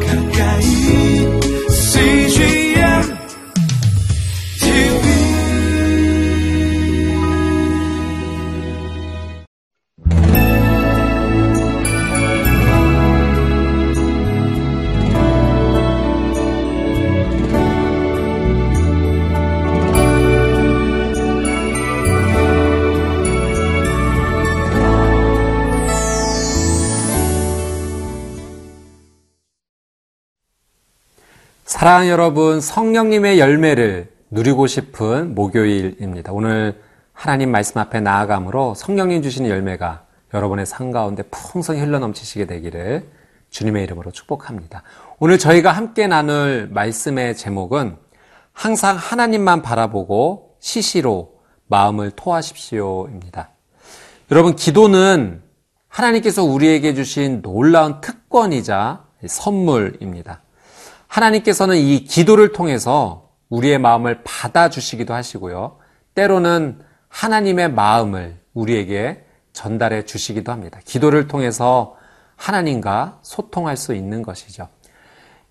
가까 사랑하는 여러분, 성령님의 열매를 누리고 싶은 목요일입니다. 오늘 하나님 말씀 앞에 나아감으로 성령님 주시는 열매가 여러분의 삶 가운데 풍성히 흘러넘치시게 되기를 주님의 이름으로 축복합니다. 오늘 저희가 함께 나눌 말씀의 제목은 항상 하나님만 바라보고 시시로 마음을 토하십시오입니다. 여러분, 기도는 하나님께서 우리에게 주신 놀라운 특권이자 선물입니다. 하나님께서는 이 기도를 통해서 우리의 마음을 받아주시기도 하시고요. 때로는 하나님의 마음을 우리에게 전달해 주시기도 합니다. 기도를 통해서 하나님과 소통할 수 있는 것이죠.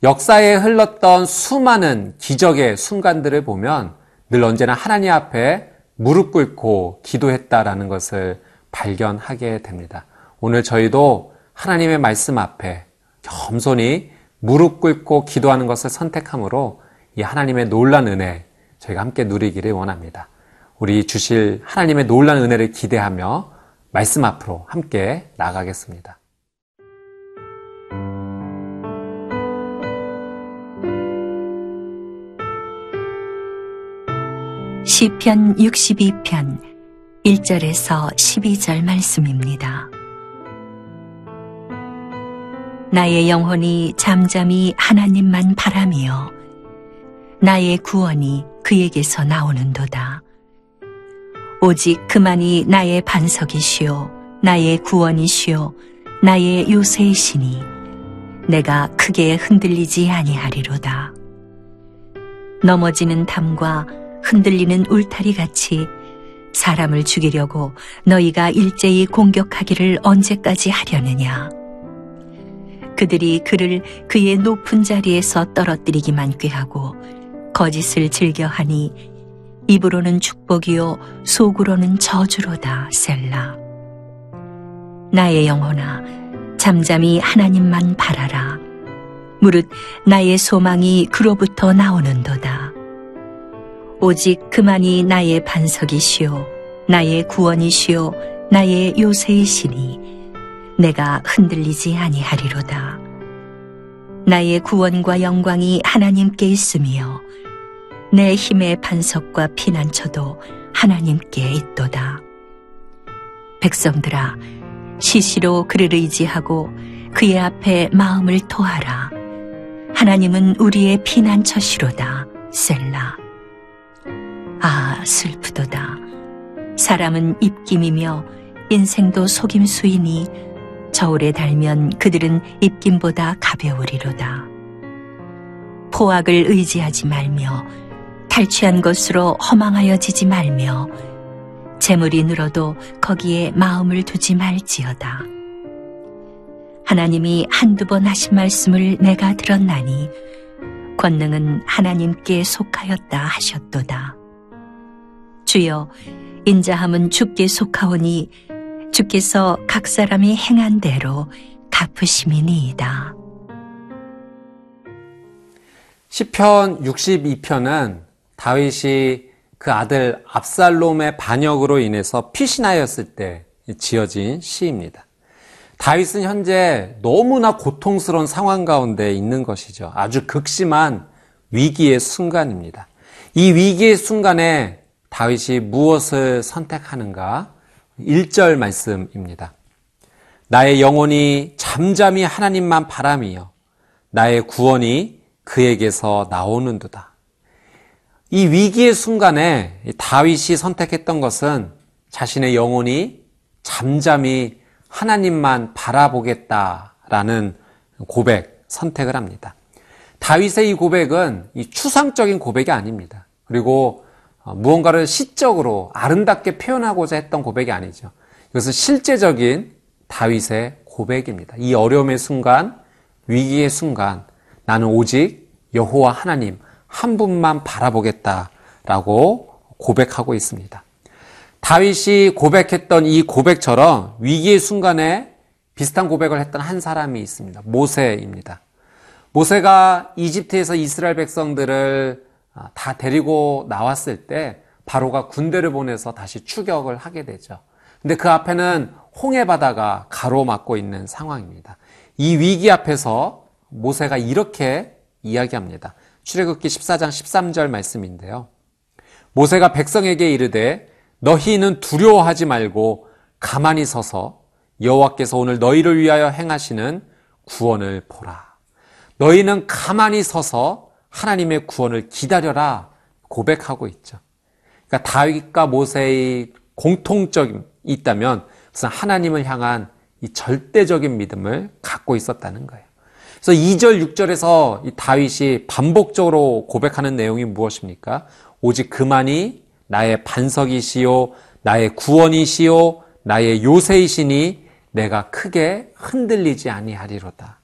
역사에 흘렀던 수많은 기적의 순간들을 보면 늘 언제나 하나님 앞에 무릎 꿇고 기도했다라는 것을 발견하게 됩니다. 오늘 저희도 하나님의 말씀 앞에 겸손히 무릎 꿇고 기도하는 것을 선택함으로 이 하나님의 놀란 은혜 저희가 함께 누리기를 원합니다. 우리 주실 하나님의 놀란 은혜를 기대하며 말씀 앞으로 함께 나가겠습니다. 시편 62편 1절에서 12절 말씀입니다. 나의 영혼이 잠잠히 하나님만 바라며 나의 구원이 그에게서 나오는도다. 오직 그만이 나의 반석이시오 나의 구원이시오 나의 요새이시니 내가 크게 흔들리지 아니하리로다. 넘어지는 담과 흔들리는 울타리 같이 사람을 죽이려고 너희가 일제히 공격하기를 언제까지 하려느냐. 그들이 그를 그의 높은 자리에서 떨어뜨리기만 꾀하고 거짓을 즐겨하니 입으로는 축복이요 속으로는 저주로다 셀라. 나의 영혼아 잠잠히 하나님만 바라라. 무릇 나의 소망이 그로부터 나오는도다. 오직 그만이 나의 반석이시요 나의 구원이시요 나의 요새이시니 내가 흔들리지 아니하리로다. 나의 구원과 영광이 하나님께 있으며 내 힘의 반석과 피난처도 하나님께 있도다. 백성들아 시시로 그를 의지하고 그의 앞에 마음을 토하라. 하나님은 우리의 피난처시로다. 셀라. 아, 슬프도다. 사람은 입김이며 인생도 속임수이니 저울에 달면 그들은 입김보다 가벼우리로다. 포악을 의지하지 말며 탈취한 것으로 허망하여지지 말며 재물이 늘어도 거기에 마음을 두지 말지어다. 하나님이 한두 번 하신 말씀을 내가 들었나니 권능은 하나님께 속하였다 하셨도다. 주여 인자함은 주께 속하오니 주께서 각 사람이 행한 대로 갚으심이니이다. 시편 62편은 다윗이 그 아들 압살롬의 반역으로 인해서 피신하였을 때 지어진 시입니다. 다윗은 현재 너무나 고통스러운 상황 가운데 있는 것이죠. 아주 극심한 위기의 순간입니다. 이 위기의 순간에 다윗이 무엇을 선택하는가? 1절 말씀입니다. 나의 영혼이 잠잠히 하나님만 바람이요. 나의 구원이 그에게서 나오는도다. 이 위기의 순간에 다윗이 선택했던 것은 자신의 영혼이 잠잠히 하나님만 바라보겠다라는 고백, 선택을 합니다. 다윗의 이 고백은 이 추상적인 고백이 아닙니다. 그리고 무언가를 시적으로 아름답게 표현하고자 했던 고백이 아니죠. 이것은 실제적인 다윗의 고백입니다. 이 어려움의 순간, 위기의 순간, 나는 오직 여호와 하나님 한 분만 바라보겠다라고 고백하고 있습니다. 다윗이 고백했던 이 고백처럼 위기의 순간에 비슷한 고백을 했던 한 사람이 있습니다. 모세입니다. 모세가 이집트에서 이스라엘 백성들을 아, 다 데리고 나왔을 때 바로가 군대를 보내서 다시 추격을 하게 되죠. 근데 그 앞에는 홍해 바다가 가로막고 있는 상황입니다. 이 위기 앞에서 모세가 이렇게 이야기합니다. 출애굽기 14장 13절 말씀인데요. 모세가 백성에게 이르되 너희는 두려워하지 말고 가만히 서서 여호와께서 오늘 너희를 위하여 행하시는 구원을 보라. 너희는 가만히 서서 하나님의 구원을 기다려라 고백하고 있죠. 그러니까 다윗과 모세의 공통점이 있다면 그것은 하나님을 향한 이 절대적인 믿음을 갖고 있었다는 거예요. 그래서 2절, 6절에서 이 다윗이 반복적으로 고백하는 내용이 무엇입니까? 오직 그만이 나의 반석이시요, 나의 구원이시요, 나의 요새이시니 내가 크게 흔들리지 아니하리로다.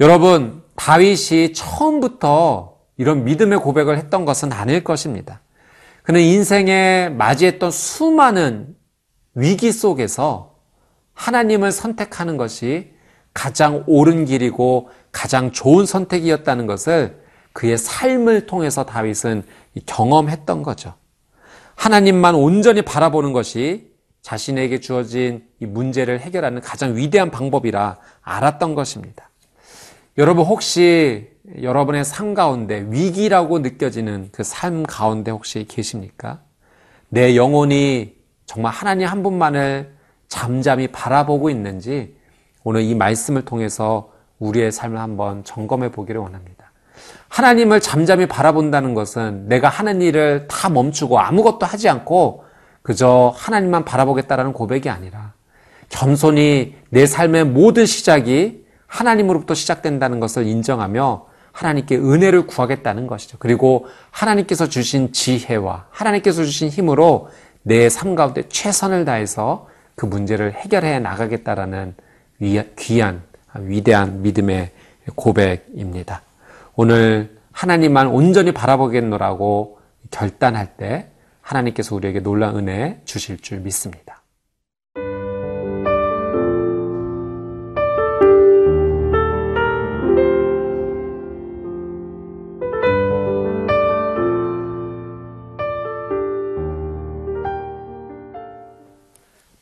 여러분, 다윗이 처음부터 이런 믿음의 고백을 했던 것은 아닐 것입니다. 그는 인생에 맞이했던 수많은 위기 속에서 하나님을 선택하는 것이 가장 옳은 길이고 가장 좋은 선택이었다는 것을 그의 삶을 통해서 다윗은 경험했던 거죠. 하나님만 온전히 바라보는 것이 자신에게 주어진 이 문제를 해결하는 가장 위대한 방법이라 알았던 것입니다. 여러분 혹시 여러분의 삶 가운데 위기라고 느껴지는 그 삶 가운데 혹시 계십니까? 내 영혼이 정말 하나님 한 분만을 잠잠히 바라보고 있는지 오늘 이 말씀을 통해서 우리의 삶을 한번 점검해 보기를 원합니다. 하나님을 잠잠히 바라본다는 것은 내가 하는 일을 다 멈추고 아무것도 하지 않고 그저 하나님만 바라보겠다라는 고백이 아니라 겸손히 내 삶의 모든 시작이 하나님으로부터 시작된다는 것을 인정하며 하나님께 은혜를 구하겠다는 것이죠. 그리고 하나님께서 주신 지혜와 하나님께서 주신 힘으로 내 삶 가운데 최선을 다해서 그 문제를 해결해 나가겠다라는 귀한 위대한 믿음의 고백입니다. 오늘 하나님만 온전히 바라보겠노라고 결단할 때 하나님께서 우리에게 놀라운 은혜 주실 줄 믿습니다.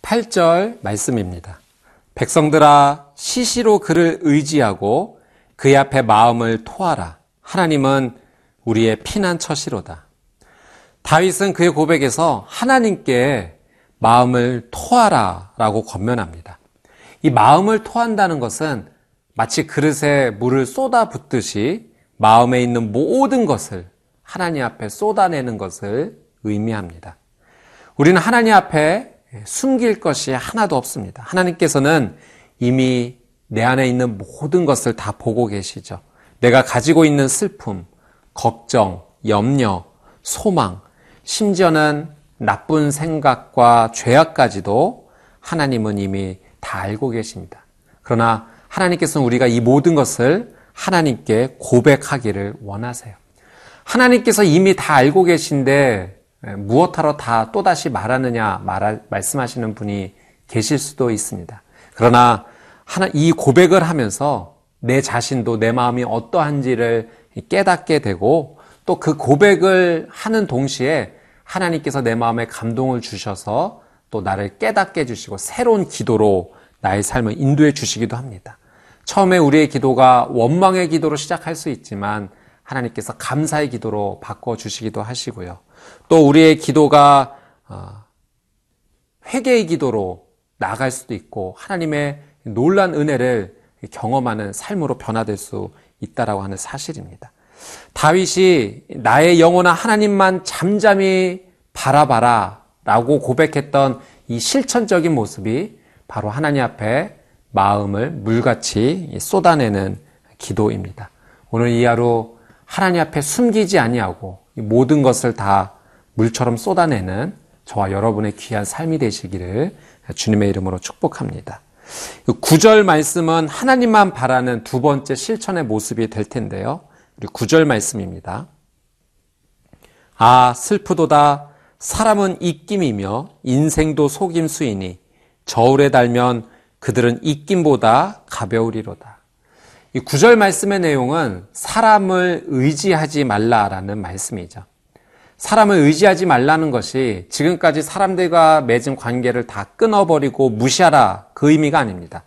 (8절) 말씀입니다. 백성들아 시시로 그를 의지하고 그의 앞에 마음을 토하라. 하나님은 우리의 피난처시로다. 다윗은 그의 고백에서 하나님께 마음을 토하라 라고 권면합니다. 이 마음을 토한다는 것은 마치 그릇에 물을 쏟아 붓듯이 마음에 있는 모든 것을 하나님 앞에 쏟아내는 것을 의미합니다. 우리는 하나님 앞에 숨길 것이 하나도 없습니다. 하나님께서는 이미 내 안에 있는 모든 것을 다 보고 계시죠. 내가 가지고 있는 슬픔, 걱정, 염려, 소망, 심지어는 나쁜 생각과 죄악까지도 하나님은 이미 다 알고 계십니다. 그러나 하나님께서는 우리가 이 모든 것을 하나님께 고백하기를 원하세요. 하나님께서 이미 다 알고 계신데 무엇하러 다 또다시 말하느냐 말 말씀하시는 분이 계실 수도 있습니다. 그러나 하나, 이 고백을 하면서 내 자신도 내 마음이 어떠한지를 깨닫게 되고 또 그 고백을 하는 동시에 하나님께서 내 마음에 감동을 주셔서 또 나를 깨닫게 해주시고 새로운 기도로 나의 삶을 인도해 주시기도 합니다. 처음에 우리의 기도가 원망의 기도로 시작할 수 있지만 하나님께서 감사의 기도로 바꿔 주시기도 하시고요. 또 우리의 기도가 어, 회개의 기도로 나갈 수도 있고 하나님의 놀란 은혜를 경험하는 삶으로 변화될 수 있다라고 하는 사실입니다. 다윗이 나의 영혼아 하나님만 잠잠히 바라봐라 라고 고백했던 이 실천적인 모습이 바로 하나님 앞에 마음을 물같이 쏟아내는 기도입니다. 오늘 이 하루 하나님 앞에 숨기지 아니하고 모든 것을 다 물처럼 쏟아내는 저와 여러분의 귀한 삶이 되시기를 주님의 이름으로 축복합니다. 구절 말씀은 하나님만 바라는 두 번째 실천의 모습이 될 텐데요. 구절 말씀입니다. 아, 슬프도다. 사람은 입김이며 인생도 속임수이니 저울에 달면 그들은 입김보다 가벼우리로다. 이 구절 말씀의 내용은 사람을 의지하지 말라라는 말씀이죠. 사람을 의지하지 말라는 것이 지금까지 사람들과 맺은 관계를 다 끊어버리고 무시하라 그 의미가 아닙니다.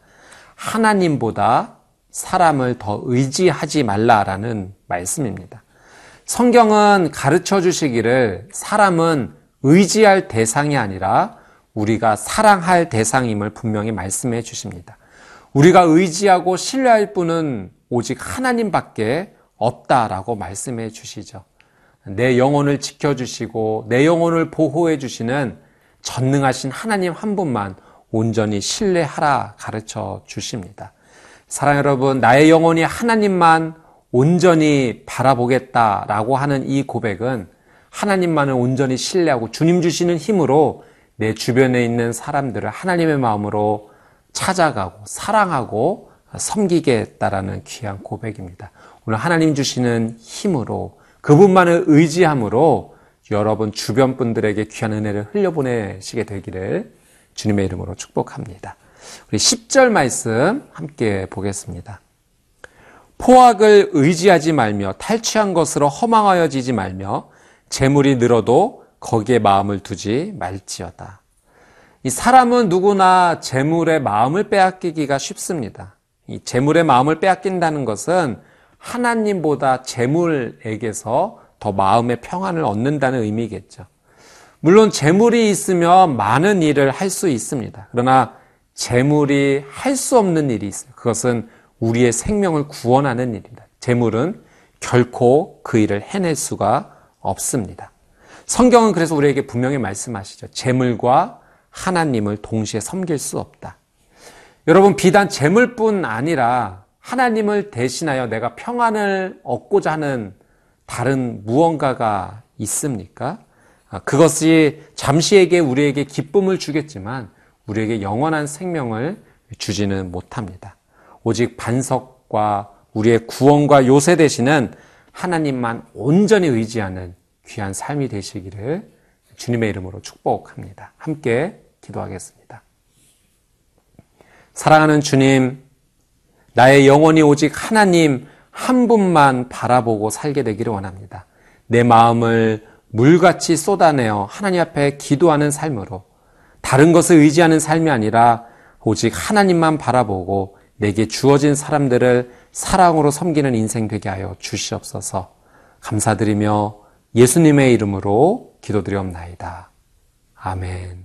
하나님보다 사람을 더 의지하지 말라라는 말씀입니다. 성경은 가르쳐 주시기를 사람은 의지할 대상이 아니라 우리가 사랑할 대상임을 분명히 말씀해 주십니다. 우리가 의지하고 신뢰할 분은 오직 하나님밖에 없다라고 말씀해 주시죠. 내 영혼을 지켜주시고 내 영혼을 보호해 주시는 전능하신 하나님 한 분만 온전히 신뢰하라 가르쳐 주십니다. 사랑 여러분, 나의 영혼이 하나님만 온전히 바라보겠다라고 하는 이 고백은 하나님만을 온전히 신뢰하고 주님 주시는 힘으로 내 주변에 있는 사람들을 하나님의 마음으로 찾아가고 사랑하고 섬기겠다라는 귀한 고백입니다. 오늘 하나님 주시는 힘으로 그분만을 의지함으로 여러분 주변 분들에게 귀한 은혜를 흘려보내시게 되기를 주님의 이름으로 축복합니다. 우리 10절 말씀 함께 보겠습니다. 포악을 의지하지 말며 탈취한 것으로 허망하여지지 말며 재물이 늘어도 거기에 마음을 두지 말지어다. 이 사람은 누구나 재물의 마음을 빼앗기기가 쉽습니다. 이 재물의 마음을 빼앗긴다는 것은 하나님보다 재물에게서 더 마음의 평안을 얻는다는 의미겠죠. 물론 재물이 있으면 많은 일을 할 수 있습니다. 그러나 재물이 할 수 없는 일이 있어요. 그것은 우리의 생명을 구원하는 일입니다. 재물은 결코 그 일을 해낼 수가 없습니다. 성경은 그래서 우리에게 분명히 말씀하시죠. 재물과 하나님을 동시에 섬길 수 없다. 여러분, 비단 재물뿐 아니라 하나님을 대신하여 내가 평안을 얻고자 하는 다른 무언가가 있습니까? 아, 그것이 잠시에게 우리에게 기쁨을 주겠지만 우리에게 영원한 생명을 주지는 못합니다. 오직 반석과 우리의 구원과 요새 되시는 하나님만 온전히 의지하는 귀한 삶이 되시기를 주님의 이름으로 축복합니다. 함께 기도하겠습니다. 사랑하는 주님, 나의 영혼이 오직 하나님 한 분만 바라보고 살게 되기를 원합니다. 내 마음을 물같이 쏟아내어 하나님 앞에 기도하는 삶으로 다른 것을 의지하는 삶이 아니라 오직 하나님만 바라보고 내게 주어진 사람들을 사랑으로 섬기는 인생 되게 하여 주시옵소서 감사드리며 예수님의 이름으로 기도드리옵나이다. 아멘.